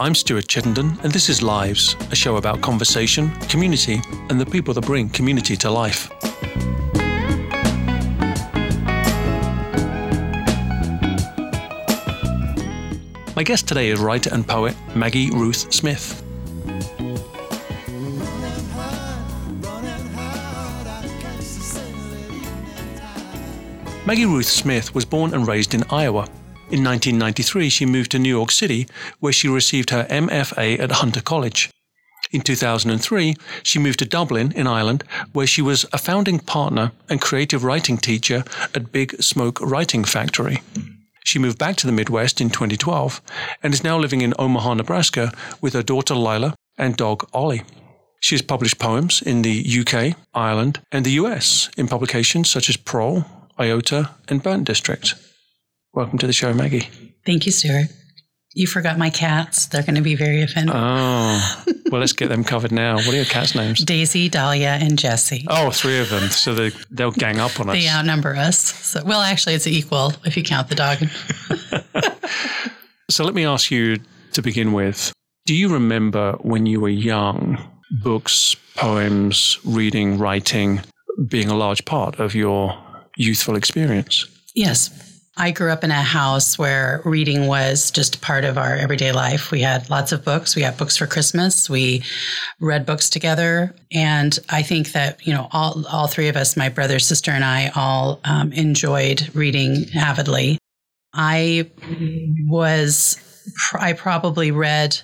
I'm Stuart Chittenden, and this is Lives, a show about conversation, community, and the people that bring community to life. My guest today is writer and poet Maggie Ruth Smith. Maggie Ruth Smith was born and raised in Iowa. In 1993, she moved to New York City, where she received her MFA at Hunter College. In 2003, she moved to Dublin in Ireland, where she was a founding partner and creative writing teacher at Big Smoke Writing Factory. She moved back to the Midwest in 2012 and is now living in Omaha, Nebraska with her daughter Lila and dog Ollie. She has published poems in the UK, Ireland, and the US in publications such as Prole, Iota, and Burnt District. Welcome to the show, Maggie. Thank you, Stuart. You forgot my cats. They're going to be very offended. Oh, well, let's get them covered now. What are your cats' names? Daisy, Dahlia, and Jessie. Oh, three of them. So they, they'll gang up on us. They outnumber us. So, well, actually, it's equal if you count the dog. so let me ask you to begin with Do you remember when you were young, books, poems, reading, writing being a large part of your youthful experience? Yes. I grew up in a house where reading was just part of our everyday life. We had lots of books. We got books for Christmas. We read books together. And I think that, you know, all, all three of us, my brother, sister, and I, all um, enjoyed reading avidly. I was I probably read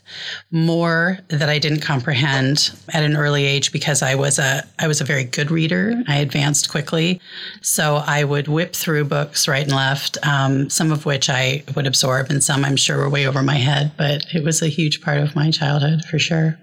more that I didn't comprehend at an early age because I was a I was a very good reader. I advanced quickly, so I would whip through books right and left. Um, some of which I would absorb, and some I'm sure were way over my head. But it was a huge part of my childhood for sure.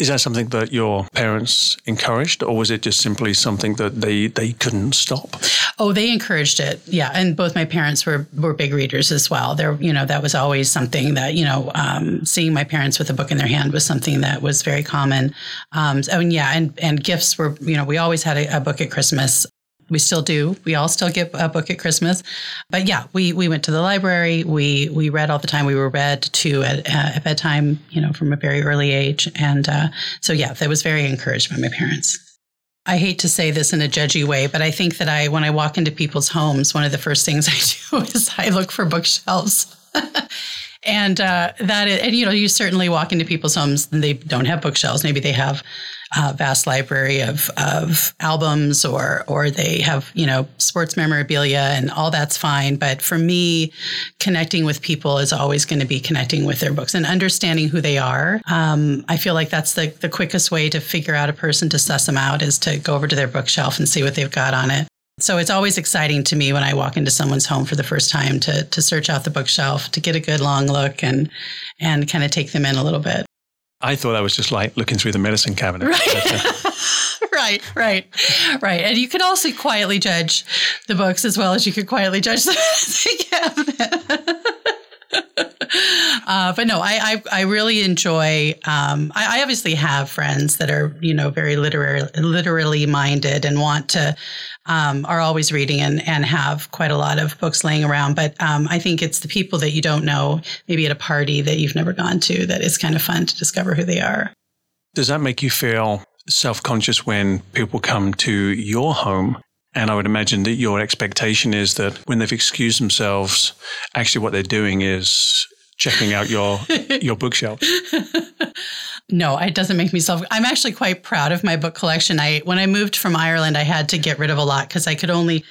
Is that something that your parents encouraged, or was it just simply something that they, they couldn't stop? Oh, they encouraged it. Yeah, and both my parents were were big readers as well. There, you know, that was always something that you know, um, seeing my parents with a book in their hand was something that was very common. Um, so, and yeah, and and gifts were, you know, we always had a, a book at Christmas. We still do. We all still get a book at Christmas. But yeah, we we went to the library. We we read all the time. We were read to at, uh, at bedtime, you know, from a very early age. And uh, so yeah, that was very encouraged by my parents. I hate to say this in a judgy way, but I think that I, when I walk into people's homes, one of the first things I do is I look for bookshelves. and uh, that is, and you know, you certainly walk into people's homes and they don't have bookshelves. Maybe they have a vast library of of albums, or or they have you know sports memorabilia, and all that's fine. But for me, connecting with people is always going to be connecting with their books and understanding who they are. Um, I feel like that's the the quickest way to figure out a person to suss them out is to go over to their bookshelf and see what they've got on it. So it's always exciting to me when I walk into someone's home for the first time to to search out the bookshelf, to get a good long look and and kind of take them in a little bit. I thought I was just like looking through the medicine cabinet. Right. Uh, right, right, right. And you could also quietly judge the books as well as you could quietly judge the medicine cabinet. uh, but no, I, I, I really enjoy. Um, I, I, obviously have friends that are you know very literary, literally minded and want to um, are always reading and and have quite a lot of books laying around. But um, I think it's the people that you don't know, maybe at a party that you've never gone to, that it's kind of fun to discover who they are. Does that make you feel self conscious when people come to your home and I would imagine that your expectation is that when they've excused themselves, actually what they're doing is checking out your your bookshelf. No, it doesn't make me self. I'm actually quite proud of my book collection. I when I moved from Ireland, I had to get rid of a lot because I could only,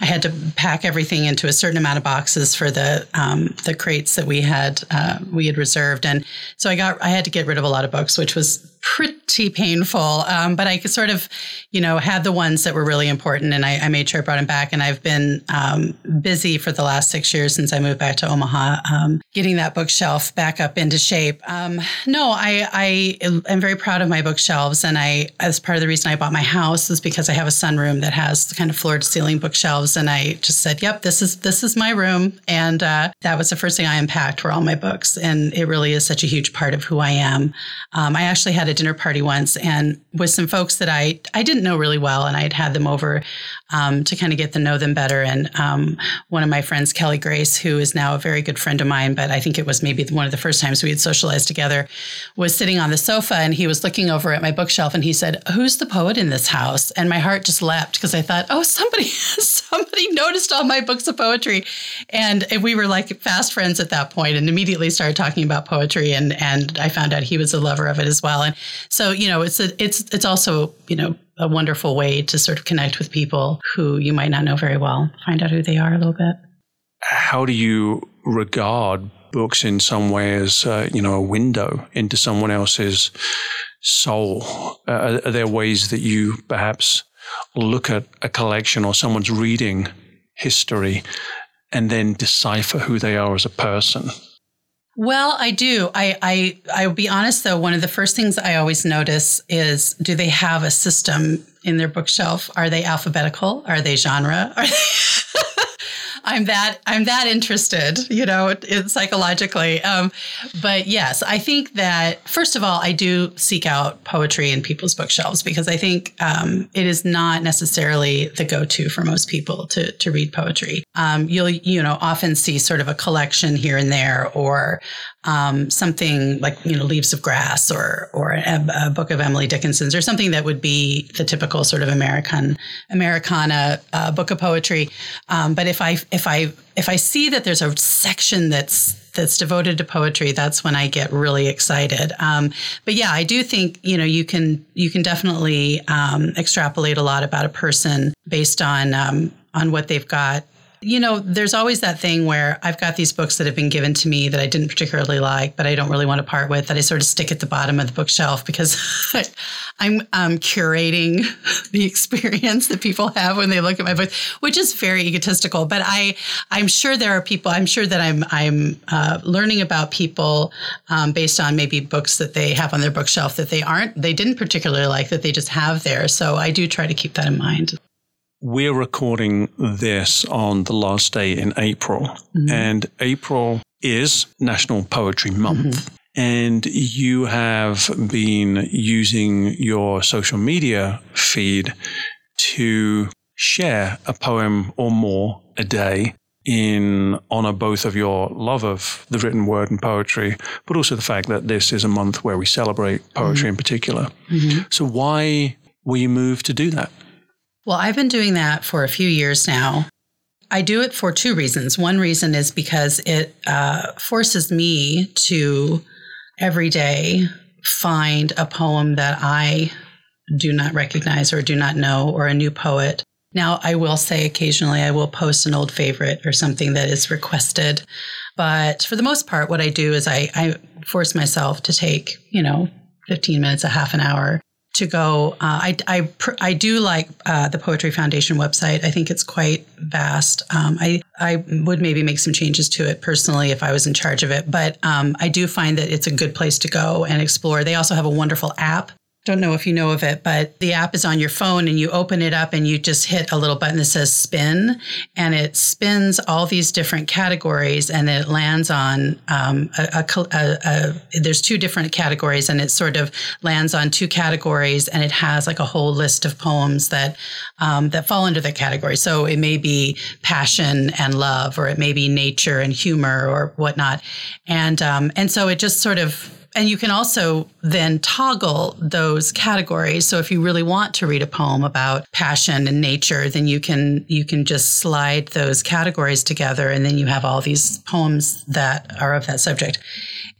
I had to pack everything into a certain amount of boxes for the um, the crates that we had uh, we had reserved, and so I got I had to get rid of a lot of books, which was pretty painful. Um, but I sort of, you know, had the ones that were really important, and I, I made sure I brought them back. And I've been um, busy for the last six years since I moved back to Omaha, um, getting that bookshelf back up into shape. Um, no, I, I am very proud of my bookshelves, and I, as part of the reason I bought my house, is because I have a sunroom that has the kind of floor to ceiling bookshelves, and I just said, "Yep, this is this is my room," and uh, that was the first thing I unpacked were all my books, and it really is such a huge part of who I am. Um, I actually had a dinner party once and with some folks that I I didn't know really well, and I had had them over um, to kind of get to know them better. And um, one of my friends, Kelly Grace, who is now a very good friend of mine, but I think it was maybe one of the first times we had socialized together, was sitting on the sofa and he was looking over at my bookshelf and he said, "Who's the poet in this house?" And my heart just leapt because I thought, "Oh, somebody somebody noticed all my books of poetry," and we were like fast friends at that point, and immediately started talking about poetry. And and I found out he was a lover of it as well. And so you know, it's a, it's it's also you know a wonderful way to sort of connect with people who you might not know very well, find out who they are a little bit. How do you regard books in some way as uh, you know a window into someone else's soul? Uh, are there ways that you perhaps look at a collection or someone's reading history and then decipher who they are as a person? Well, I do. I, I I will be honest though. One of the first things I always notice is do they have a system in their bookshelf? Are they alphabetical? Are they genre? Are they I'm that I'm that interested, you know, psychologically. Um, but yes, I think that first of all, I do seek out poetry in people's bookshelves because I think um, it is not necessarily the go-to for most people to to read poetry. Um, you'll you know often see sort of a collection here and there, or um, something like you know Leaves of Grass or or a, a, book of Emily Dickinson's or something that would be the typical sort of American Americana uh, book of poetry. Um, but if I if I if I see that there's a section that's that's devoted to poetry, that's when I get really excited. Um, but yeah, I do think you know you can you can definitely um, extrapolate a lot about a person based on um, on what they've got you know, there's always that thing where I've got these books that have been given to me that I didn't particularly like, but I don't really want to part with, that I sort of stick at the bottom of the bookshelf because I'm um, curating the experience that people have when they look at my book, which is very egotistical. But I, I'm sure there are people. I'm sure that I'm I'm uh, learning about people um, based on maybe books that they have on their bookshelf that they aren't, they didn't particularly like that they just have there. So I do try to keep that in mind we're recording this on the last day in April, mm-hmm. and April is National Poetry Month. Mm-hmm. And you have been using your social media feed to share a poem or more a day in honor both of your love of the written word and poetry, but also the fact that this is a month where we celebrate poetry mm-hmm. in particular. Mm-hmm. So, why were you moved to do that? Well, I've been doing that for a few years now. I do it for two reasons. One reason is because it uh, forces me to every day find a poem that I do not recognize or do not know or a new poet. Now, I will say occasionally I will post an old favorite or something that is requested. But for the most part, what I do is I, I force myself to take, you know, 15 minutes, a half an hour to go. Uh, I, I, I do like uh, the Poetry Foundation website. I think it's quite vast. Um, I, I would maybe make some changes to it personally if I was in charge of it, but um, I do find that it's a good place to go and explore. They also have a wonderful app don't know if you know of it, but the app is on your phone and you open it up and you just hit a little button that says spin and it spins all these different categories and it lands on um, a, a, a, a, there's two different categories and it sort of lands on two categories and it has like a whole list of poems that um, that fall under that category. So it may be passion and love, or it may be nature and humor or whatnot, and um, and so it just sort of and you can also then toggle those categories. So if you really want to read a poem about passion and nature, then you can you can just slide those categories together, and then you have all these poems that are of that subject.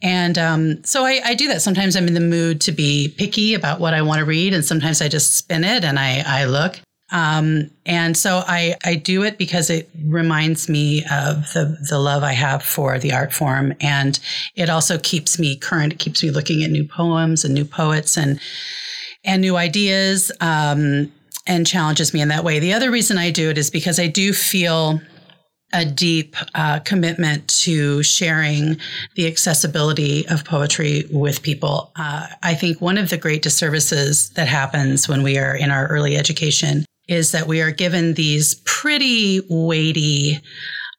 And um, so I, I, do that. Sometimes I'm in the mood to be picky about what I want to read, and sometimes I just spin it and I, I look. Um, and so I, I do it because it reminds me of the, the love I have for the art form. And it also keeps me current. It keeps me looking at new poems and new poets and, and new ideas, um, and challenges me in that way. The other reason I do it is because I do feel a deep uh, commitment to sharing the accessibility of poetry with people. Uh, I think one of the great disservices that happens when we are in our early education is that we are given these pretty weighty,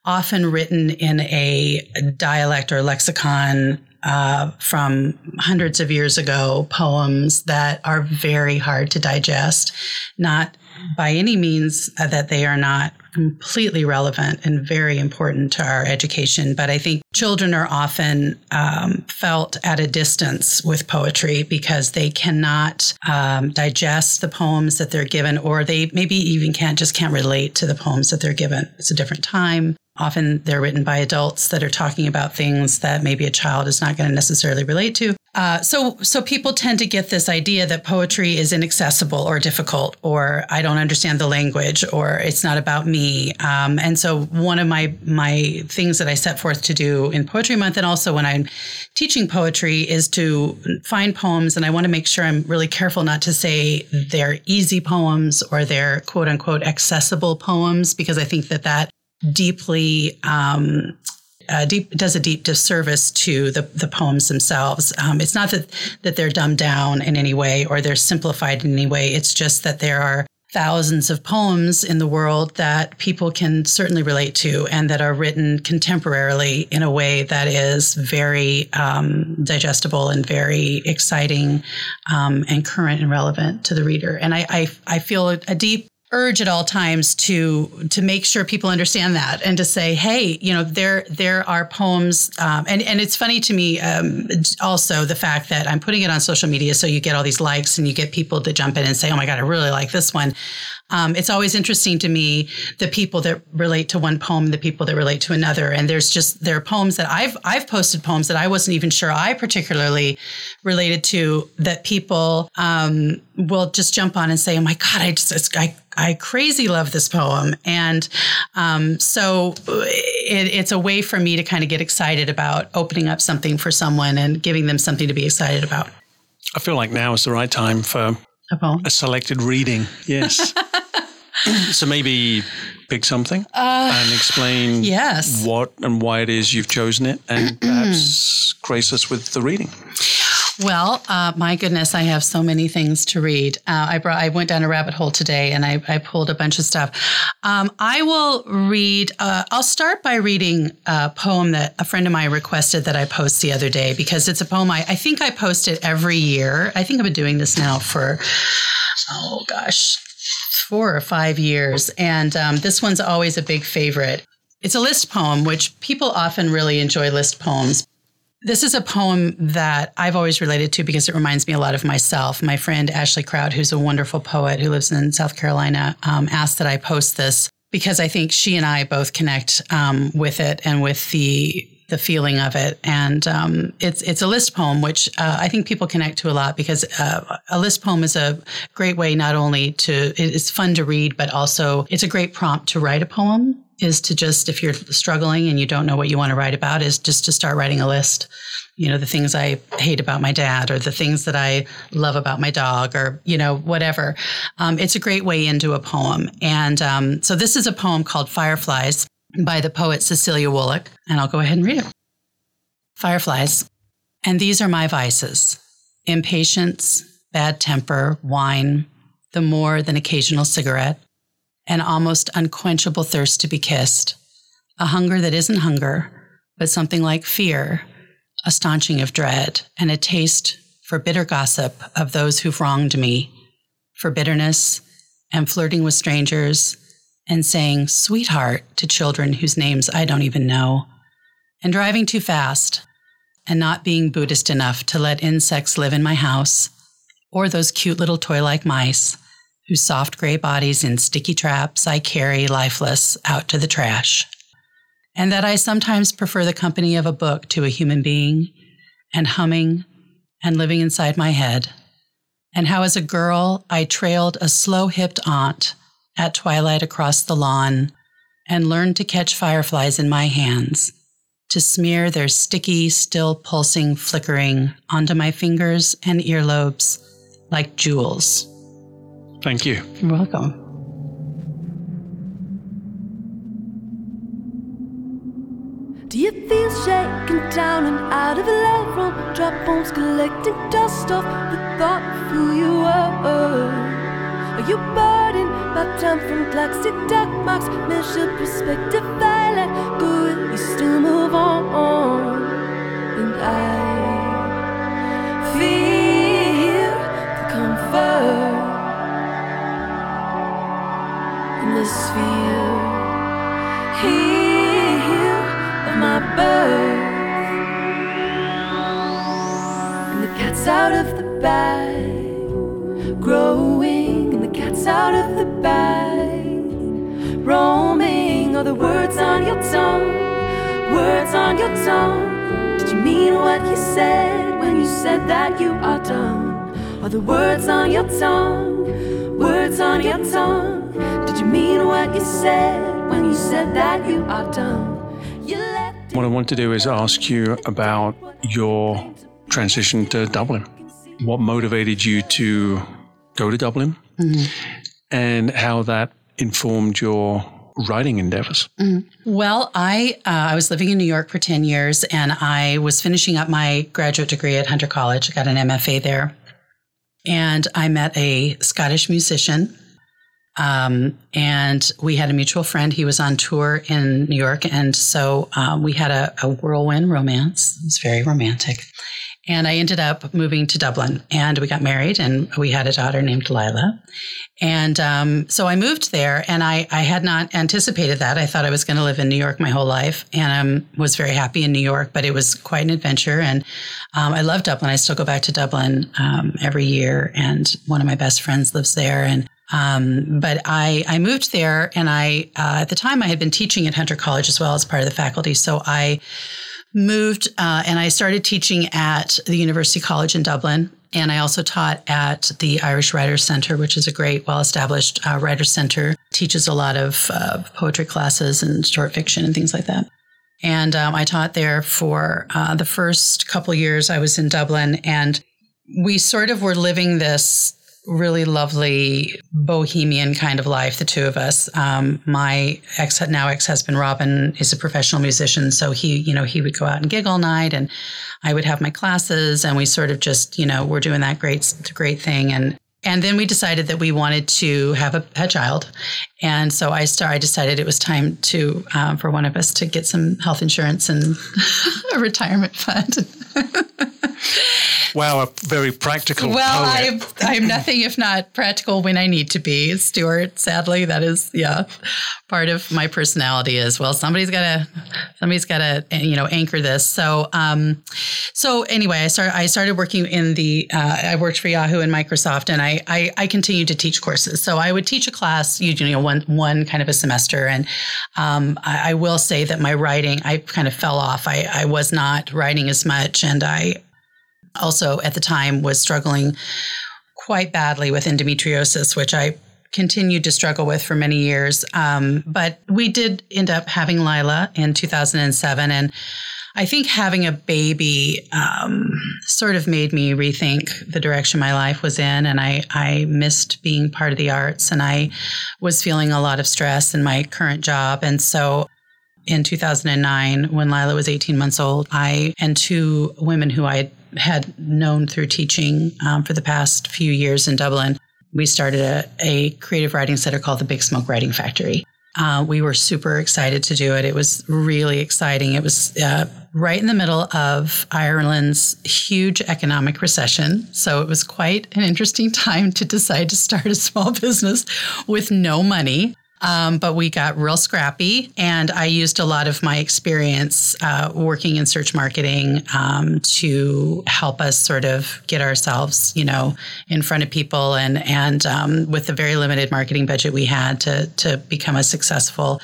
often written in a dialect or lexicon uh, from hundreds of years ago, poems that are very hard to digest. Not by any means that they are not completely relevant and very important to our education. But I think children are often um, felt at a distance with poetry because they cannot um, digest the poems that they're given, or they maybe even can't just can't relate to the poems that they're given. It's a different time. Often they're written by adults that are talking about things that maybe a child is not going to necessarily relate to. Uh, so, so people tend to get this idea that poetry is inaccessible or difficult, or I don't understand the language, or it's not about me. Um, and so, one of my my things that I set forth to do in Poetry Month, and also when I'm teaching poetry, is to find poems, and I want to make sure I'm really careful not to say they're easy poems or they're quote unquote accessible poems, because I think that that deeply um, uh, deep does a deep disservice to the, the poems themselves. Um, it's not that that they're dumbed down in any way or they're simplified in any way. It's just that there are thousands of poems in the world that people can certainly relate to and that are written contemporarily in a way that is very um, digestible and very exciting um, and current and relevant to the reader. And I, I, I feel a deep urge at all times to to make sure people understand that and to say hey you know there there are poems um, and and it's funny to me um, also the fact that i'm putting it on social media so you get all these likes and you get people to jump in and say oh my god i really like this one um, it's always interesting to me the people that relate to one poem, the people that relate to another. And there's just there are poems that I've I've posted poems that I wasn't even sure I particularly related to that people um, will just jump on and say, "Oh my God, I just I I crazy love this poem. And um, so it, it's a way for me to kind of get excited about opening up something for someone and giving them something to be excited about. I feel like now is the right time for a, poem. a selected reading. Yes. so maybe pick something uh, and explain yes. what and why it is you've chosen it and perhaps grace us with the reading. Well, uh, my goodness, I have so many things to read. Uh, I brought, I went down a rabbit hole today, and I, I pulled a bunch of stuff. Um, I will read. Uh, I'll start by reading a poem that a friend of mine requested that I post the other day because it's a poem I, I think I post it every year. I think I've been doing this now for oh gosh, four or five years, and um, this one's always a big favorite. It's a list poem, which people often really enjoy list poems. This is a poem that I've always related to because it reminds me a lot of myself. My friend Ashley Crowd, who's a wonderful poet who lives in South Carolina, um, asked that I post this because I think she and I both connect um, with it and with the the feeling of it. And um, it's it's a list poem, which uh, I think people connect to a lot because uh, a list poem is a great way not only to it's fun to read, but also it's a great prompt to write a poem is to just if you're struggling and you don't know what you want to write about is just to start writing a list. You know the things i hate about my dad or the things that i love about my dog or you know whatever. Um, it's a great way into a poem. And um, so this is a poem called fireflies by the poet cecilia woloch and i'll go ahead and read it. Fireflies and these are my vices. Impatience bad temper wine the more than occasional cigarette an almost unquenchable thirst to be kissed, a hunger that isn't hunger, but something like fear, a staunching of dread, and a taste for bitter gossip of those who've wronged me, for bitterness and flirting with strangers and saying sweetheart to children whose names I don't even know, and driving too fast and not being Buddhist enough to let insects live in my house or those cute little toy like mice whose soft gray bodies in sticky traps I carry lifeless out to the trash. And that I sometimes prefer the company of a book to a human being, and humming and living inside my head. And how, as a girl, I trailed a slow hipped aunt at twilight across the lawn and learned to catch fireflies in my hands, to smear their sticky, still pulsing flickering onto my fingers and earlobes like jewels. Thank you. You're welcome. Do you feel shaken down and out of love from drop bombs collecting dust off the thought of who you are? Are you burdened by time from clocks to duck marks? Measure perspective violent? let will you still move on? And I feel the comfort in the sphere here of my birth. And the cat's out of the bag growing out of the bag, roaming. All the words on your tongue, words on your tongue. Did you mean what you said when you said that you are done? Are the words on your tongue, words on your tongue? Did you mean what you said when you said that you are done? You left What I want to do is ask you about your transition to Dublin. What motivated you to go to Dublin mm-hmm. And how that informed your writing endeavors? Well, I uh, I was living in New York for ten years, and I was finishing up my graduate degree at Hunter College. I got an MFA there, and I met a Scottish musician. Um, and we had a mutual friend. He was on tour in New York, and so um, we had a, a whirlwind romance. It was very romantic. And I ended up moving to Dublin, and we got married, and we had a daughter named Lila. And um, so I moved there, and I, I had not anticipated that. I thought I was going to live in New York my whole life, and um, was very happy in New York. But it was quite an adventure, and um, I love Dublin. I still go back to Dublin um, every year, and one of my best friends lives there. And um, but I I moved there, and I uh, at the time I had been teaching at Hunter College as well as part of the faculty. So I moved uh, and I started teaching at the University College in Dublin. And I also taught at the Irish Writers Center, which is a great, well established uh, writers center. Teaches a lot of uh, poetry classes and short fiction and things like that. And um, I taught there for uh, the first couple years I was in Dublin. And we sort of were living this really lovely bohemian kind of life, the two of us. Um, my ex now ex husband Robin is a professional musician, so he you know he would go out and gig all night, and I would have my classes, and we sort of just you know we're doing that great great thing, and and then we decided that we wanted to have a, a child, and so I start. I decided it was time to um, for one of us to get some health insurance and a retirement fund. Wow, a very practical Well. I'm I'm nothing if not practical when I need to be, Stuart. Sadly, that is yeah, part of my personality as well. Somebody's gotta somebody's gotta you know anchor this. So um, so anyway, I started I started working in the uh, I worked for Yahoo and Microsoft, and I, I I continued to teach courses. So I would teach a class, you know, one one kind of a semester, and um, I, I will say that my writing I kind of fell off. I I was not writing as much, and I also at the time was struggling quite badly with endometriosis, which I continued to struggle with for many years. Um, but we did end up having Lila in 2007. And I think having a baby um, sort of made me rethink the direction my life was in. And I, I missed being part of the arts and I was feeling a lot of stress in my current job. And so in 2009, when Lila was 18 months old, I and two women who I had known through teaching um, for the past few years in Dublin, we started a, a creative writing center called the Big Smoke Writing Factory. Uh, we were super excited to do it. It was really exciting. It was uh, right in the middle of Ireland's huge economic recession. So it was quite an interesting time to decide to start a small business with no money. Um, but we got real scrappy, and I used a lot of my experience uh, working in search marketing um, to help us sort of get ourselves, you know, in front of people, and and um, with the very limited marketing budget we had to to become a successful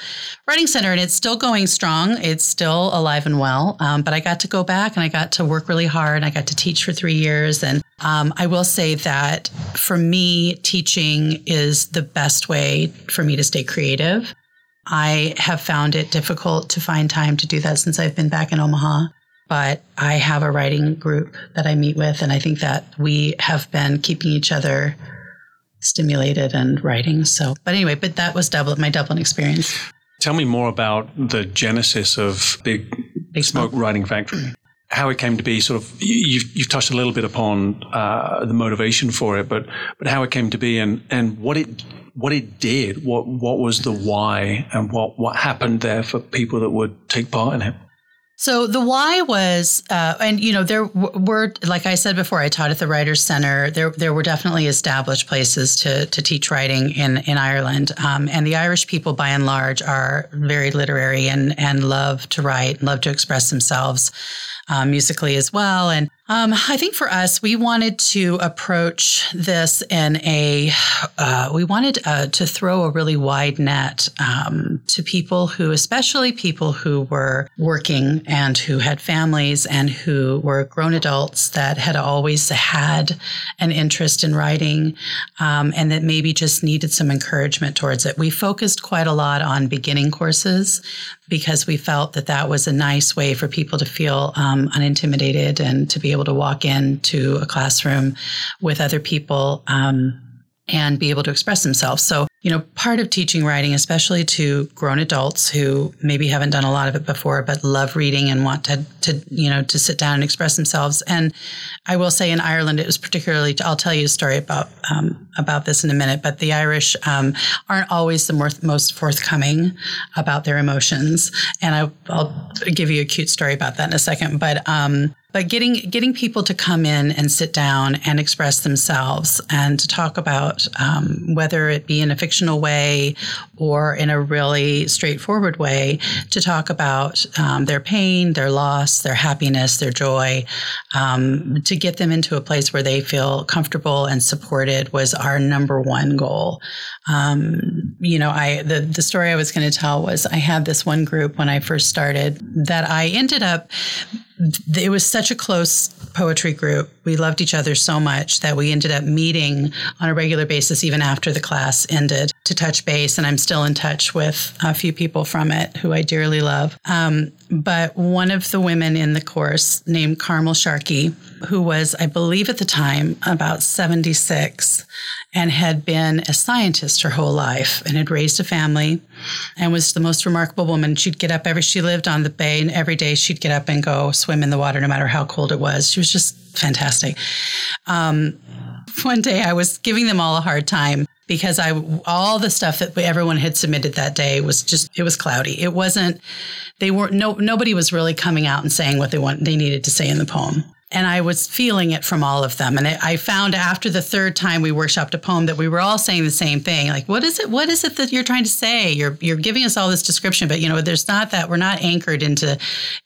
writing center. And it's still going strong. It's still alive and well. Um, but I got to go back, and I got to work really hard. And I got to teach for three years, and um, I will say that for me, teaching is the best way for me to stay creative. I have found it difficult to find time to do that since I've been back in Omaha. But I have a writing group that I meet with, and I think that we have been keeping each other stimulated and writing. So, but anyway, but that was Dublin, my Dublin experience. Tell me more about the genesis of Big, Big Smoke Smoke. Writing Factory. How it came to be, sort of, you- you've, you've touched a little bit upon uh, the motivation for it, but but how it came to be and, and what it what it did, what what was the why, and what what happened there for people that would take part in it. So the why was, uh, and you know, there were, like I said before, I taught at the Writers Center. There, there were definitely established places to to teach writing in in Ireland, um, and the Irish people, by and large, are very literary and and love to write, and love to express themselves um, musically as well. And um, I think for us, we wanted to approach this in a, uh, we wanted uh, to throw a really wide net um, to people who, especially people who were working and who had families and who were grown adults that had always had an interest in writing um, and that maybe just needed some encouragement towards it. We focused quite a lot on beginning courses because we felt that that was a nice way for people to feel um, unintimidated and to be able to walk into a classroom with other people um, and be able to express themselves. So, you know, part of teaching writing, especially to grown adults who maybe haven't done a lot of it before, but love reading and want to, to you know, to sit down and express themselves. And I will say in Ireland, it was particularly, I'll tell you a story about, um, about this in a minute, but the Irish um, aren't always the more, most forthcoming about their emotions. And I, will give you a cute story about that in a second. But, um, but getting getting people to come in and sit down and express themselves and to talk about um, whether it be in a fictional way or in a really straightforward way to talk about um, their pain, their loss, their happiness, their joy, um, to get them into a place where they feel comfortable and supported was our number one goal. Um, you know, I the the story I was going to tell was I had this one group when I first started that I ended up it was such a close poetry group. We loved each other so much that we ended up meeting on a regular basis, even after the class ended, to touch base. And I'm still in touch with a few people from it who I dearly love. Um, but one of the women in the course, named Carmel Sharkey, who was, I believe at the time, about 76, and had been a scientist her whole life and had raised a family and was the most remarkable woman. She'd get up every, she lived on the bay, and every day she'd get up and go swim in the water, no matter how cold it was. She was just fantastic. Um, one day I was giving them all a hard time because I all the stuff that everyone had submitted that day was just it was cloudy. It wasn't they weren't no nobody was really coming out and saying what they want they needed to say in the poem and I was feeling it from all of them. And I found after the third time we workshopped a poem that we were all saying the same thing. Like, what is it? What is it that you're trying to say? You're you're giving us all this description, but you know, there's not that we're not anchored into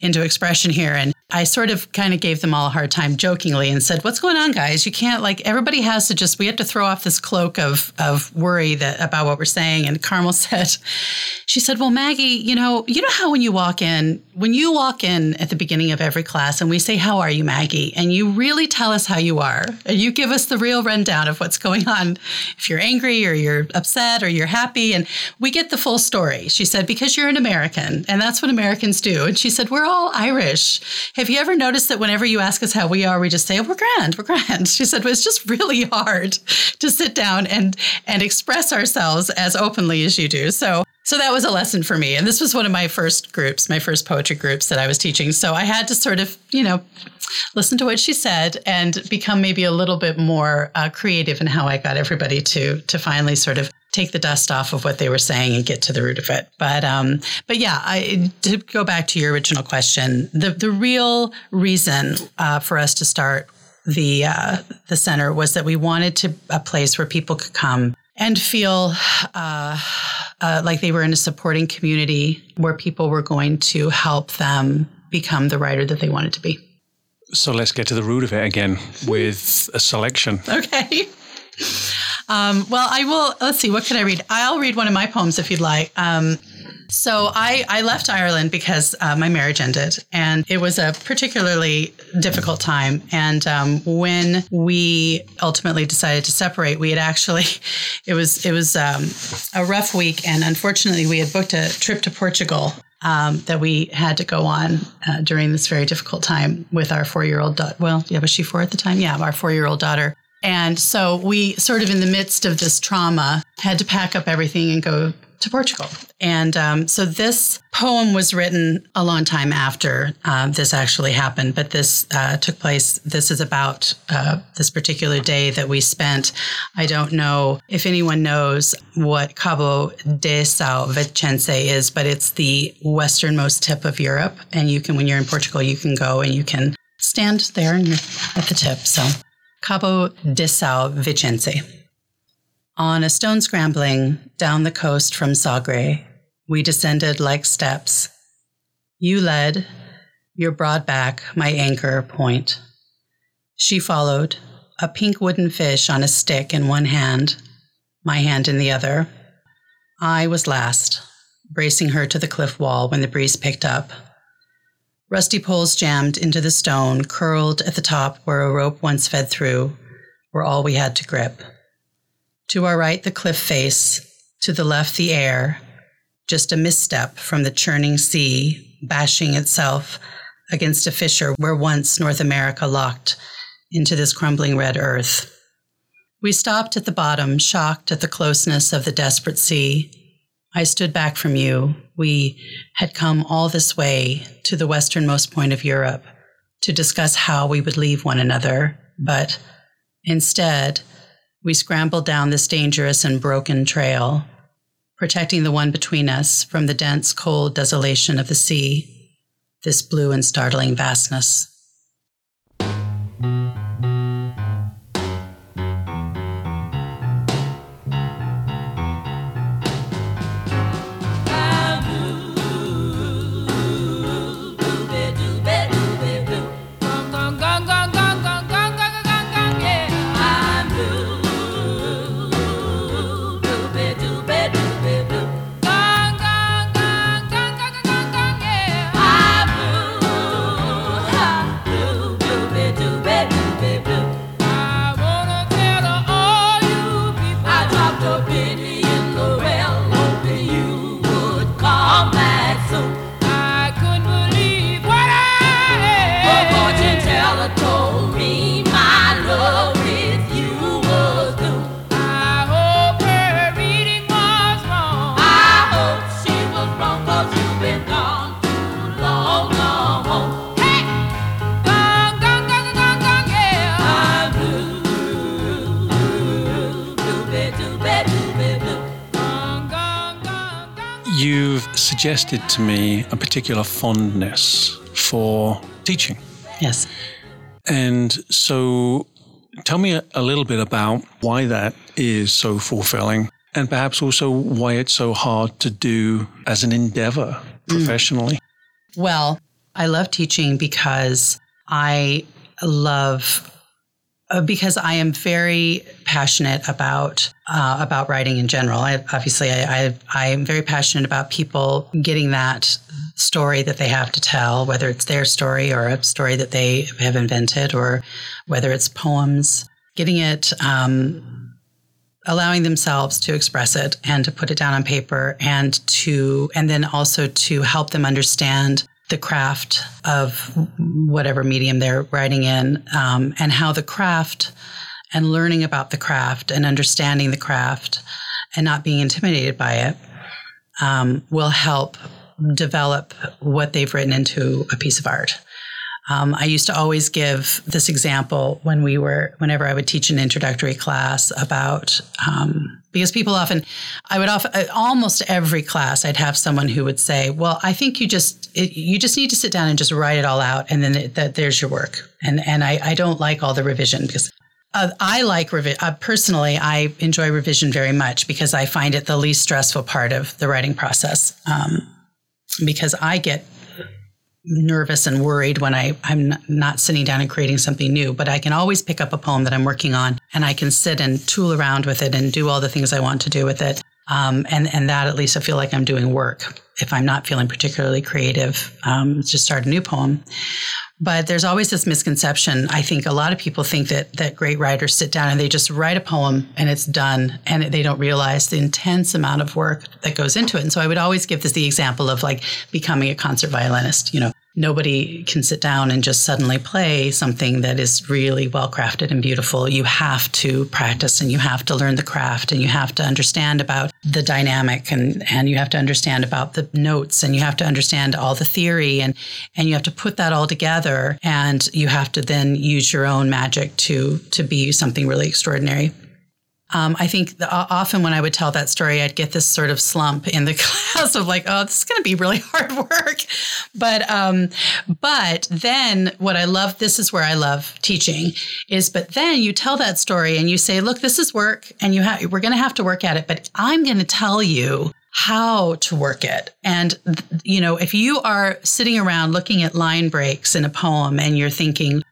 into expression here. And I sort of kind of gave them all a hard time jokingly and said, "What's going on, guys? You can't like everybody has to just we have to throw off this cloak of of worry that about what we're saying." And Carmel said, she said, "Well, Maggie, you know, you know how when you walk in, when you walk in at the beginning of every class and we say, "How are you, Maggie?" and you really tell us how you are. And you give us the real rundown of what's going on. If you're angry or you're upset or you're happy, and we get the full story. She said, because you're an American, and that's what Americans do. And she said, we're all Irish. Have you ever noticed that whenever you ask us how we are, we just say, oh, we're grand, we're grand. She said, well, it's just really hard to sit down and and express ourselves as openly as you do. So so that was a lesson for me. And this was one of my first groups, my first poetry groups that I was teaching. So I had to sort of, you know, listen to what she said and become maybe a little bit more uh, creative in how I got everybody to to finally sort of take the dust off of what they were saying and get to the root of it. But um, but yeah, I, to go back to your original question, the the real reason uh, for us to start the uh, the center was that we wanted to a place where people could come and feel uh, uh, like they were in a supporting community where people were going to help them become the writer that they wanted to be. So let's get to the root of it again with a selection. Okay. Um, well, I will. Let's see. What can I read? I'll read one of my poems if you'd like. Um, so I, I left Ireland because uh, my marriage ended, and it was a particularly difficult time. And um, when we ultimately decided to separate, we had actually it was it was um, a rough week, and unfortunately, we had booked a trip to Portugal um, that we had to go on uh, during this very difficult time with our four year old daughter. Well, yeah, was she four at the time? Yeah, our four year old daughter. And so we sort of in the midst of this trauma had to pack up everything and go to Portugal. And um, so this poem was written a long time after uh, this actually happened, but this uh, took place. This is about uh, this particular day that we spent. I don't know if anyone knows what Cabo de São Vicente is, but it's the westernmost tip of Europe. And you can, when you're in Portugal, you can go and you can stand there and you're at the tip. So Cabo de São Vicente. On a stone scrambling down the coast from Sagre, we descended like steps. You led, your broad back my anchor point. She followed, a pink wooden fish on a stick in one hand, my hand in the other. I was last, bracing her to the cliff wall when the breeze picked up. Rusty poles jammed into the stone, curled at the top where a rope once fed through, were all we had to grip. To our right, the cliff face, to the left, the air, just a misstep from the churning sea, bashing itself against a fissure where once North America locked into this crumbling red earth. We stopped at the bottom, shocked at the closeness of the desperate sea. I stood back from you. We had come all this way to the westernmost point of Europe to discuss how we would leave one another, but instead, we scrambled down this dangerous and broken trail, protecting the one between us from the dense, cold desolation of the sea, this blue and startling vastness. Suggested to me a particular fondness for teaching. Yes. And so tell me a, a little bit about why that is so fulfilling and perhaps also why it's so hard to do as an endeavor hmm. professionally. Well, I love teaching because I love because I am very passionate about uh, about writing in general. I, obviously, I, I I am very passionate about people getting that story that they have to tell, whether it's their story or a story that they have invented, or whether it's poems. Getting it, um, allowing themselves to express it and to put it down on paper, and to and then also to help them understand the craft of whatever medium they're writing in um, and how the craft and learning about the craft and understanding the craft and not being intimidated by it um, will help develop what they've written into a piece of art. Um, I used to always give this example when we were, whenever I would teach an introductory class about, um, because people often, I would often, almost every class, I'd have someone who would say, "Well, I think you just, it, you just need to sit down and just write it all out, and then that there's your work." And and I, I don't like all the revision because uh, I like revision. Uh, personally, I enjoy revision very much because I find it the least stressful part of the writing process. Um, because I get nervous and worried when I, I'm not sitting down and creating something new, but I can always pick up a poem that I'm working on and I can sit and tool around with it and do all the things I want to do with it. Um, and, and that at least I feel like I'm doing work. If I'm not feeling particularly creative, um, just start a new poem. But there's always this misconception. I think a lot of people think that that great writers sit down and they just write a poem and it's done, and they don't realize the intense amount of work that goes into it. And so I would always give this the example of like becoming a concert violinist. You know, nobody can sit down and just suddenly play something that is really well crafted and beautiful. You have to practice and you have to learn the craft and you have to understand about the dynamic and, and you have to understand about the notes and you have to understand all the theory and, and you have to put that all together and you have to then use your own magic to, to be something really extraordinary. Um, I think the, often when I would tell that story, I'd get this sort of slump in the class of like, "Oh, this is going to be really hard work," but um, but then what I love, this is where I love teaching, is but then you tell that story and you say, "Look, this is work, and you have we're going to have to work at it, but I'm going to tell you." how to work it. And, you know, if you are sitting around looking at line breaks in a poem and you're thinking,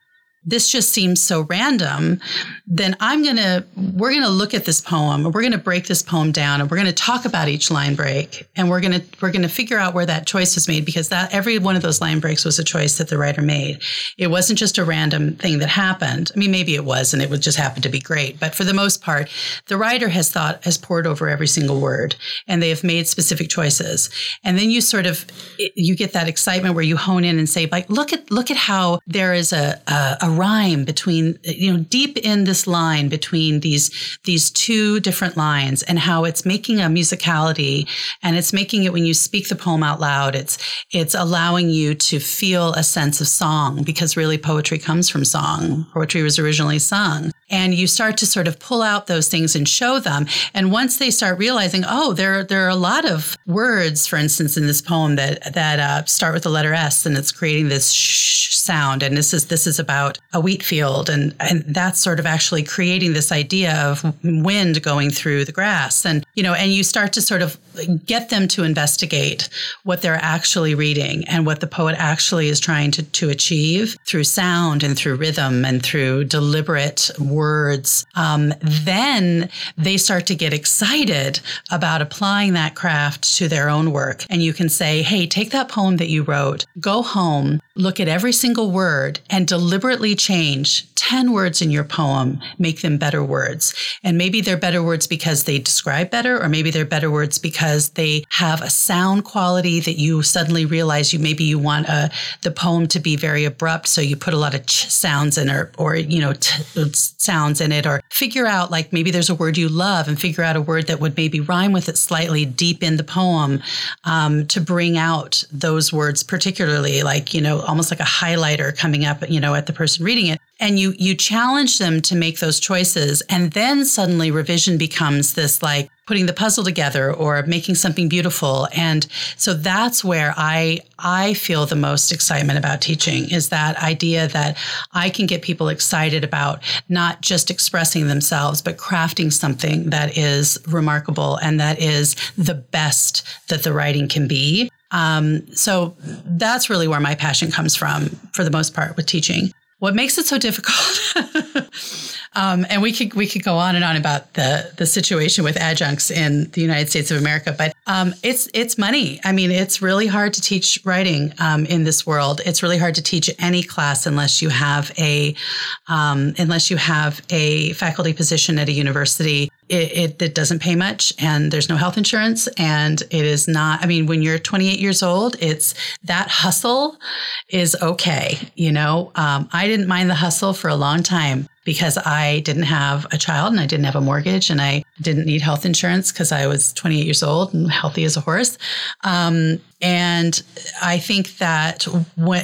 this just seems so random, then I'm going to, we're going to look at this poem, and we're going to break this poem down and we're going to talk about each line break and we're going to, we're going to figure out where that choice was made because that every one of those line breaks was a choice that the writer made. It wasn't just a random thing that happened. I mean, maybe it was and it would just happen to be great. But for the most part, the writer has thought, has poured over every single word and they have made specific choices. And then you sort of, you get that excitement where you hone in and say, like, look at, look at how there is a, a, a rhyme between, you know, deep in this line between these, these two different lines and how it's making a musicality and it's making it when you speak the poem out loud, it's, it's allowing you to feel a sense of song because really poetry comes from song. Poetry was originally sung and you start to sort of pull out those things and show them. And once they start realizing, oh, there there are a lot of words, for instance, in this poem that that uh, start with the letter S, and it's creating this shh sound. And this is this is about a wheat field, and and that's sort of actually creating this idea of wind going through the grass, and you know, and you start to sort of get them to investigate what they're actually reading and what the poet actually is trying to to achieve through sound and through rhythm and through deliberate words, um, then they start to get excited about applying that craft to their own work. And you can say, hey, take that poem that you wrote, go home, look at every single word, and deliberately change 10 words in your poem, make them better words. And maybe they're better words because they describe better, or maybe they're better words because they have a sound quality that you suddenly realize you maybe you want uh, the poem to be very abrupt. So you put a lot of ch sounds in or, or you know, t- sounds in it, or figure out like maybe there's a word you love and figure out a word that would maybe rhyme with it slightly deep in the poem um, to bring out those words, particularly like, you know, almost like a highlighter coming up, you know, at the person reading it and you you challenge them to make those choices and then suddenly revision becomes this like putting the puzzle together or making something beautiful. And so that's where i i feel the most excitement about teaching is that idea that i can get people excited about not just expressing themselves but crafting something that is remarkable and that is the best that the writing can be. Um, so that's really where my passion comes from for the most part with teaching what makes it so difficult? Um, and we could we could go on and on about the the situation with adjuncts in the United States of America, but um, it's it's money. I mean, it's really hard to teach writing um, in this world. It's really hard to teach any class unless you have a um, unless you have a faculty position at a university. It, it, it, doesn't pay much, and there's no health insurance, and it is not. I mean, when you're 28 years old, it's that hustle is okay. You know, um, I didn't mind the hustle for a long time because I didn't have a child and I didn't have a mortgage and I didn't need health insurance because I was 28 years old and healthy as a horse. Um, and I think that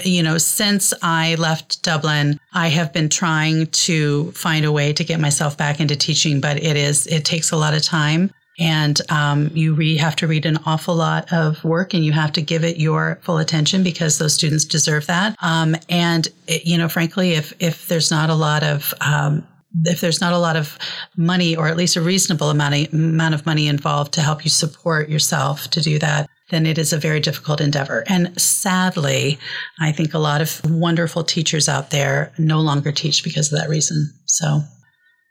you know, since I left Dublin, I have been trying to find a way to get myself back into teaching, but it is it takes a lot of time and um, you re- have to read an awful lot of work and you have to give it your full attention because those students deserve that um, and it, you know frankly if if there's not a lot of um, if there's not a lot of money or at least a reasonable amount of, amount of money involved to help you support yourself to do that then it is a very difficult endeavor. And sadly, I think a lot of wonderful teachers out there no longer teach because of that reason. So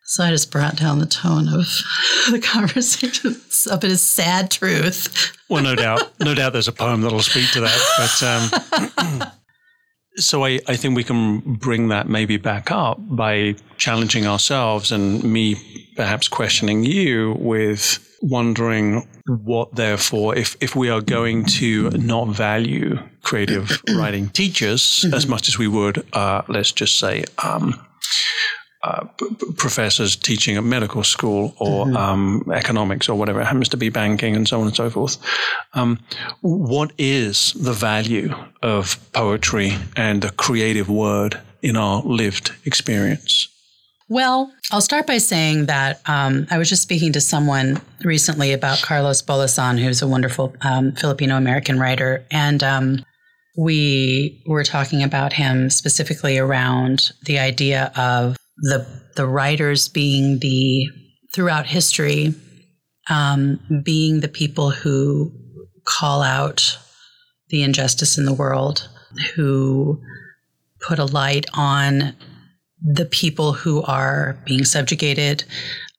so I just brought down the tone of the conversation. but it's sad truth. well, no doubt, no doubt, there's a poem that'll speak to that. But um, so I, I think we can bring that maybe back up by challenging ourselves and me perhaps questioning you with wondering what, therefore, if, if we are going to not value creative writing teachers as much as we would, uh, let's just say, um, uh, p- professors teaching at medical school or mm-hmm. um, economics or whatever it happens to be, banking and so on and so forth. Um, what is the value of poetry and the creative word in our lived experience? Well, I'll start by saying that um, I was just speaking to someone recently about Carlos Bulosan, who's a wonderful um, Filipino American writer. And um, we were talking about him specifically around the idea of the, the writers being the, throughout history, um, being the people who call out the injustice in the world, who put a light on the people who are being subjugated,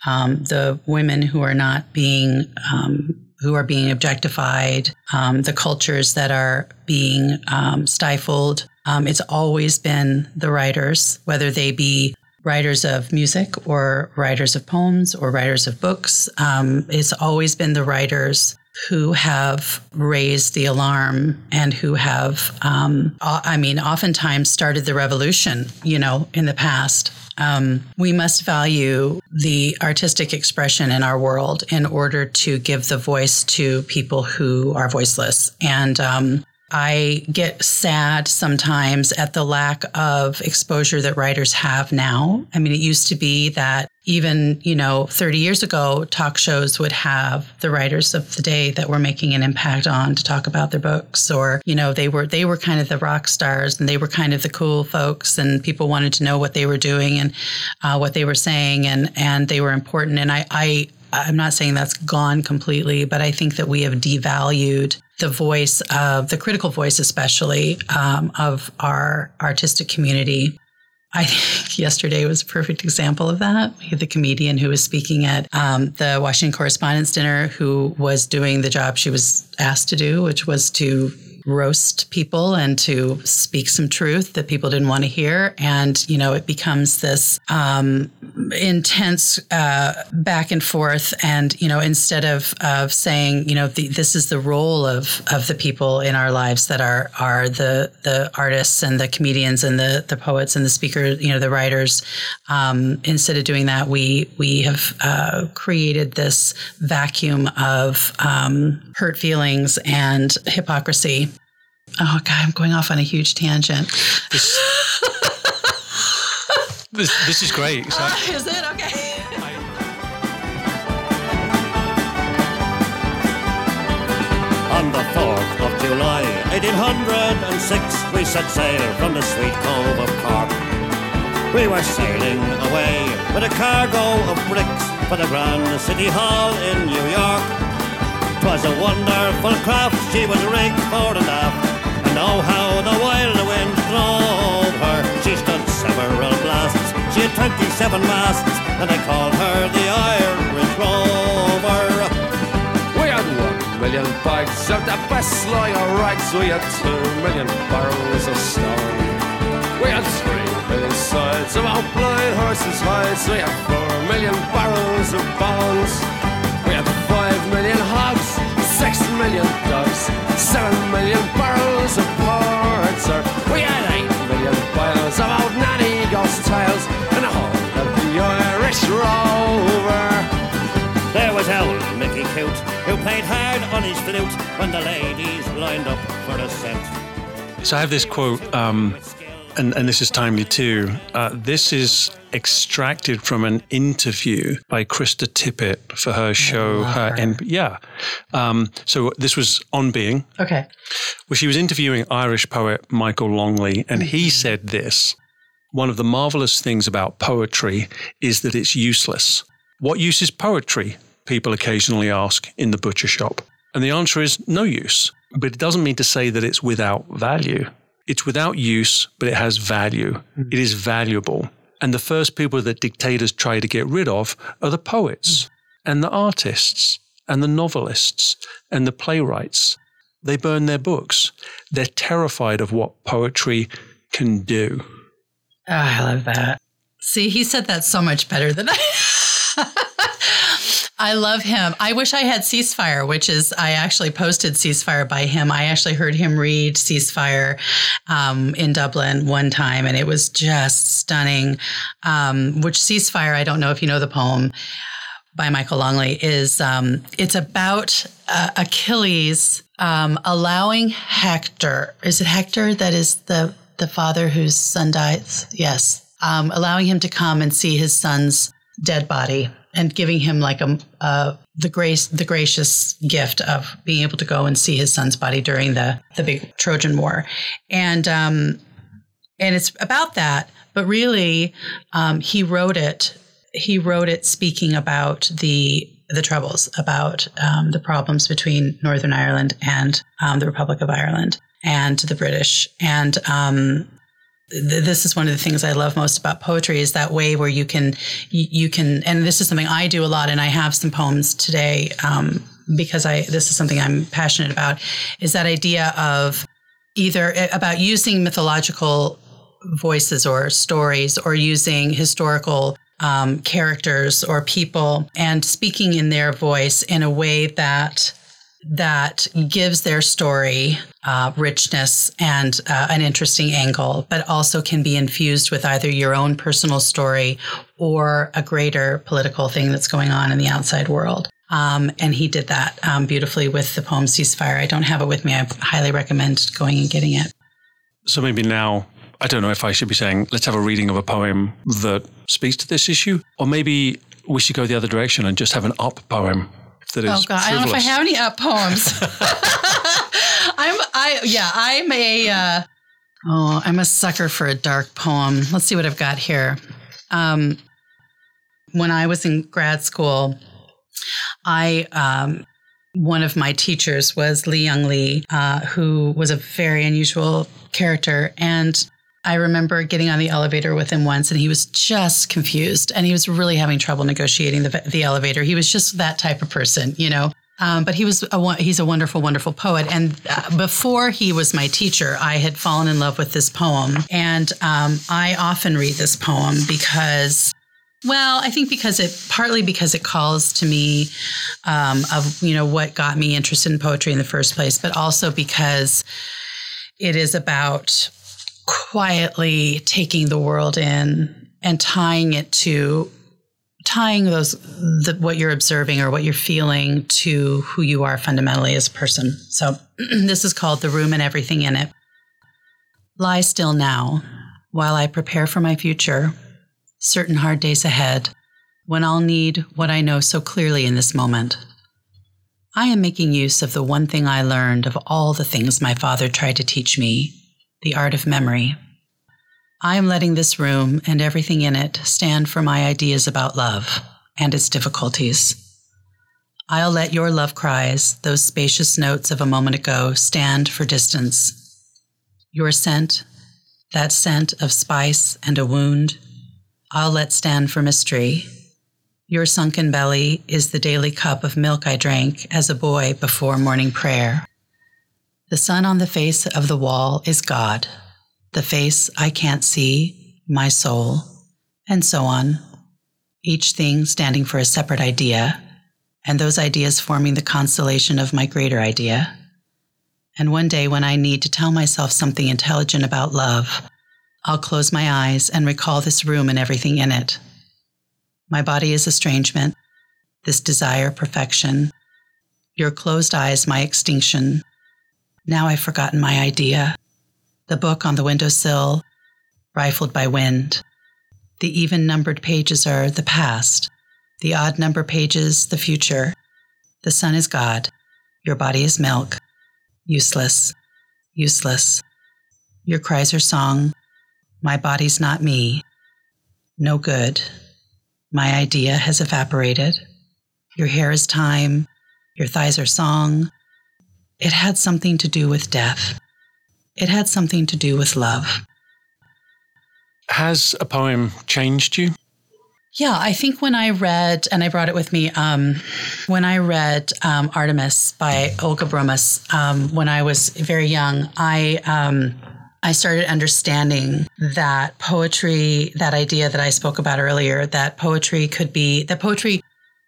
um, the women who are not being um, who are being objectified, um, the cultures that are being um, stifled. Um, it's always been the writers, whether they be writers of music or writers of poems or writers of books. Um, it's always been the writers who have raised the alarm and who have, um, I mean, oftentimes started the revolution, you know, in the past. Um, we must value the artistic expression in our world in order to give the voice to people who are voiceless. And um, I get sad sometimes at the lack of exposure that writers have now. I mean, it used to be that even, you know, 30 years ago, talk shows would have the writers of the day that were making an impact on to talk about their books or, you know, they were they were kind of the rock stars and they were kind of the cool folks and people wanted to know what they were doing and uh, what they were saying and and they were important and I I I'm not saying that's gone completely, but I think that we have devalued the voice of the critical voice, especially um, of our artistic community. I think yesterday was a perfect example of that. The comedian who was speaking at um, the Washington Correspondents' Dinner, who was doing the job she was asked to do, which was to roast people and to speak some truth that people didn't want to hear. And, you know, it becomes this um, intense uh, back and forth. And, you know, instead of, of saying, you know, the, this is the role of, of the people in our lives that are, are the, the artists and the comedians and the, the poets and the speakers, you know, the writers, um, instead of doing that, we, we have uh, created this vacuum of um, hurt feelings and hypocrisy Oh God, I'm going off on a huge tangent. This, this, this, is great. So. Uh, is it okay? On the 4th of July, 1806, we set sail from the sweet cove of Cork. We were sailing away with a cargo of bricks for the Grand City Hall in New York. York. 'Twas a wonderful craft, she was rigged fore and aft know how the wild wind drove her. She stood several blasts. She had 27 masts, and they called her the Irish Rover. We had one million bags of the best lager rags. We had two million barrels of stone. We had three million sides of our blind horses' hides. We had four million barrels of bones. Six million dogs, seven million barrels of porter. We had eight million bottles of old nanny ghost tales and a whole of the Irish rover. There was old Mickey Coote, who played hard on his flute when the ladies lined up for a set. So I have this quote, um, and, and this is timely too. Uh, this is extracted from an interview by Krista Tippett for her show. Her, her. And yeah, um, so this was on Being. Okay. Well, she was interviewing Irish poet Michael Longley, and he mm-hmm. said this: One of the marvelous things about poetry is that it's useless. What use is poetry? People occasionally ask in the butcher shop, and the answer is no use. But it doesn't mean to say that it's without value. It's without use, but it has value. Mm. It is valuable. And the first people that dictators try to get rid of are the poets and the artists and the novelists and the playwrights. They burn their books. They're terrified of what poetry can do. Oh, I love that. See, he said that so much better than I. I love him. I wish I had Ceasefire, which is, I actually posted Ceasefire by him. I actually heard him read Ceasefire um, in Dublin one time, and it was just stunning. Um, which Ceasefire, I don't know if you know the poem by Michael Longley, is um, it's about uh, Achilles um, allowing Hector, is it Hector that is the, the father whose son dies? Yes. Um, allowing him to come and see his son's dead body and giving him like a the grace the gracious gift of being able to go and see his son's body during the the big Trojan War, and um, and it's about that. But really, um, he wrote it. He wrote it speaking about the the troubles, about um, the problems between Northern Ireland and um, the Republic of Ireland and the British, and um, this is one of the things I love most about poetry is that way where you can you can and this is something I do a lot and I have some poems today um, because I this is something I'm passionate about is that idea of either eh, about using mythological voices or stories or using historical um, characters or people and speaking in their voice in a way that that gives their story uh, richness and uh, an interesting angle, but also can be infused with either your own personal story or a greater political thing that's going on in the outside world. Um, and he did that um, beautifully with the poem Ceasefire. I don't have it with me. I highly recommend going and getting it. So maybe now, I don't know if I should be saying, let's have a reading of a poem that speaks to this issue, or maybe we should go the other direction and just have an up poem that is. Oh God, I don't know if I have any up poems. I'm I yeah, I'm a uh, oh, I'm a sucker for a dark poem. Let's see what I've got here. Um, when I was in grad school, I um, one of my teachers was Li-Young Lee, uh, who was a very unusual character, and I remember getting on the elevator with him once and he was just confused and he was really having trouble negotiating the, the elevator. He was just that type of person, you know. Um, but he was a, he's a wonderful, wonderful poet. And uh, before he was my teacher, I had fallen in love with this poem. And um, I often read this poem because well, I think because it partly because it calls to me um, of you know what got me interested in poetry in the first place, but also because it is about quietly taking the world in and tying it to tying those the, what you're observing or what you're feeling to who you are fundamentally as a person. So this is called the room and everything in it. Lie still now while I prepare for my future, certain hard days ahead, when I'll need what I know so clearly in this moment. I am making use of the one thing I learned of all the things my father tried to teach me the art of memory. I am letting this room and everything in it stand for my ideas about love and its difficulties. I'll let your love cries, those spacious notes of a moment ago, stand for distance. Your scent, that scent of spice and a wound, I'll let stand for mystery. Your sunken belly is the daily cup of milk I drank as a boy before morning prayer. The sun on the face of the wall is God, the face I can't see, my soul, and so on. Each thing standing for a separate idea, and those ideas forming the constellation of my greater idea. And one day, when I need to tell myself something intelligent about love, I'll close my eyes and recall this room and everything in it. My body is estrangement, this desire perfection, your closed eyes, my extinction, now I've forgotten my idea. The book on the windowsill, rifled by wind. The even numbered pages are the past, the odd number pages, the future. The sun is God, your body is milk. Useless, useless. Your cries are song, my body's not me. No good. My idea has evaporated. Your hair is time, your thighs are song, it had something to do with death. It had something to do with love. Has a poem changed you? Yeah, I think when I read, and I brought it with me, um, when I read um, Artemis by Olga Broumas um, when I was very young, I. Um, I started understanding that poetry, that idea that I spoke about earlier, that poetry could be, that poetry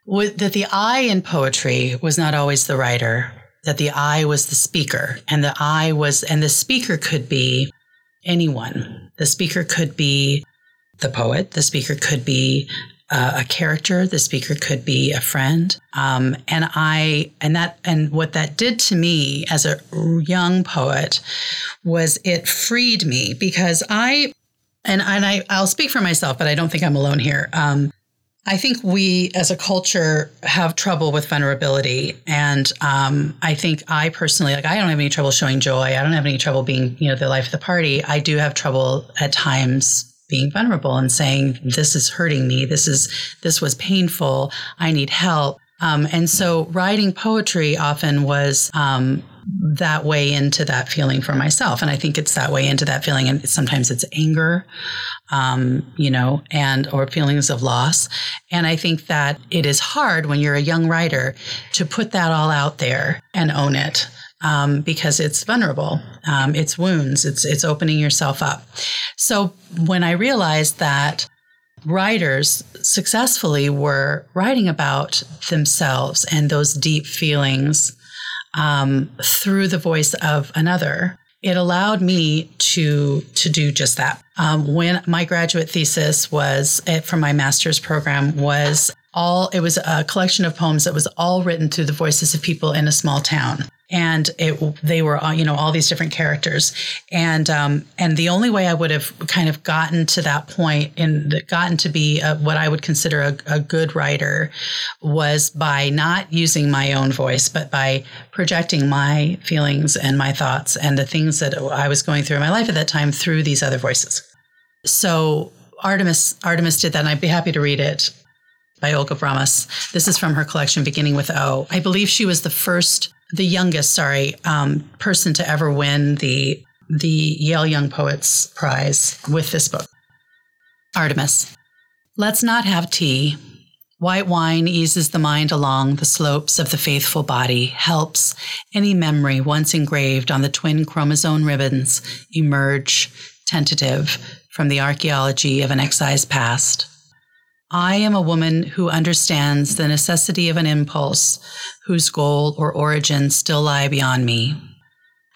that the I in poetry was not always the writer, that the I was the speaker, and the I was, and the speaker could be anyone. The speaker could be the poet, the speaker could be uh, a character, the speaker could be a friend. Um, and I, and that, and what that did to me as a young poet was it freed me because I, and, and I, I'll speak for myself, but I don't think I'm alone here. Um, I think we as a culture have trouble with vulnerability. And um, I think I personally, like, I don't have any trouble showing joy. I don't have any trouble being, you know, the life of the party. I do have trouble at times being vulnerable and saying, this is hurting me. This is, this was painful. I need help. Um, and so writing poetry often was um, that way into that feeling for myself. And I think it's that way into that feeling. And sometimes it's anger, um, you know, and or feelings of loss. And I think that it is hard when you're a young writer to put that all out there and own it. Um, because it's vulnerable, um, it's wounds, it's it's opening yourself up. So when I realized that writers successfully were writing about themselves and those deep feelings um, through the voice of another it allowed me to to do just that. Um, when my graduate thesis was eh, from my master's program was all it was a collection of poems that was all written through the voices of people in a small town and it they were you know all these different characters and um, and the only way I would have kind of gotten to that point and gotten to be a, what I would consider a, a good writer was by not using my own voice but by projecting my feelings and my thoughts and the things that I was going through in my life at that time through these other voices so Artemis Artemis did that and I'd be happy to read it by Olga Broumas. This is from her collection beginning with O. I believe she was the first the youngest, sorry, um, person to ever win the the Yale Young Poets Prize with this book. Artemis. Let's not have tea. White wine eases the mind along the slopes of the faithful body, helps any memory once engraved on the twin chromosome ribbons emerge tentative from the archaeology of an excised past. I am a woman who understands the necessity of an impulse whose goal or origin still lie beyond me.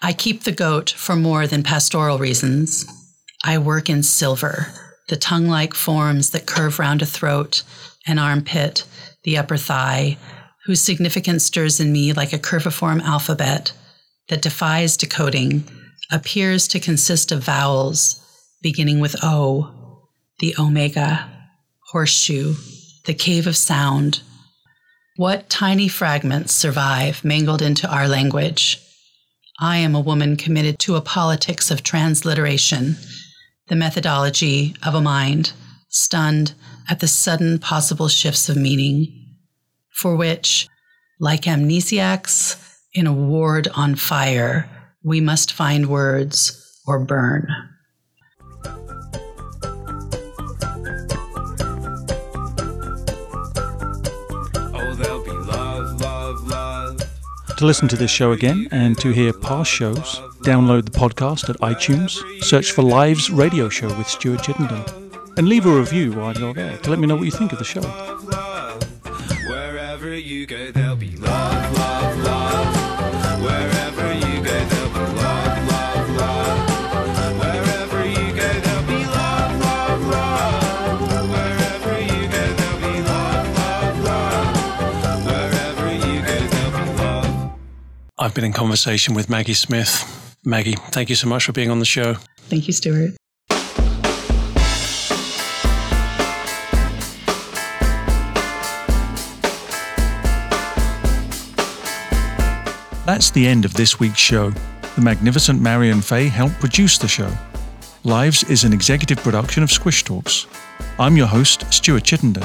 I keep the goat for more than pastoral reasons. I work in silver, the tongue like forms that curve round a throat, an armpit, the upper thigh, whose significance stirs in me like a curviform alphabet that defies decoding, appears to consist of vowels beginning with O, the omega horseshoe, the cave of sound. What tiny fragments survive mangled into our language? I am a woman committed to a politics of transliteration, the methodology of a mind stunned at the sudden possible shifts of meaning, for which, like amnesiacs in a ward on fire, we must find words or burn. To listen to this show again and to hear past shows, download the podcast at iTunes, search for Lives Radio Show with Stuart Chittenden, and leave a review while you're there to let me know what you think of the show. I've been in conversation with Maggie Smith. Maggie, thank you so much for being on the show. Thank you, Stuart. That's the end of this week's show. The magnificent Marion Fay helped produce the show. Lives is an executive production of Squish Talks. I'm your host, Stuart Chittenden.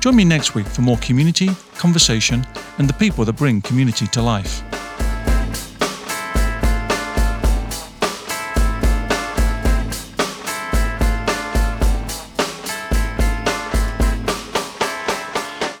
Join me next week for more community, conversation, and the people that bring community to life.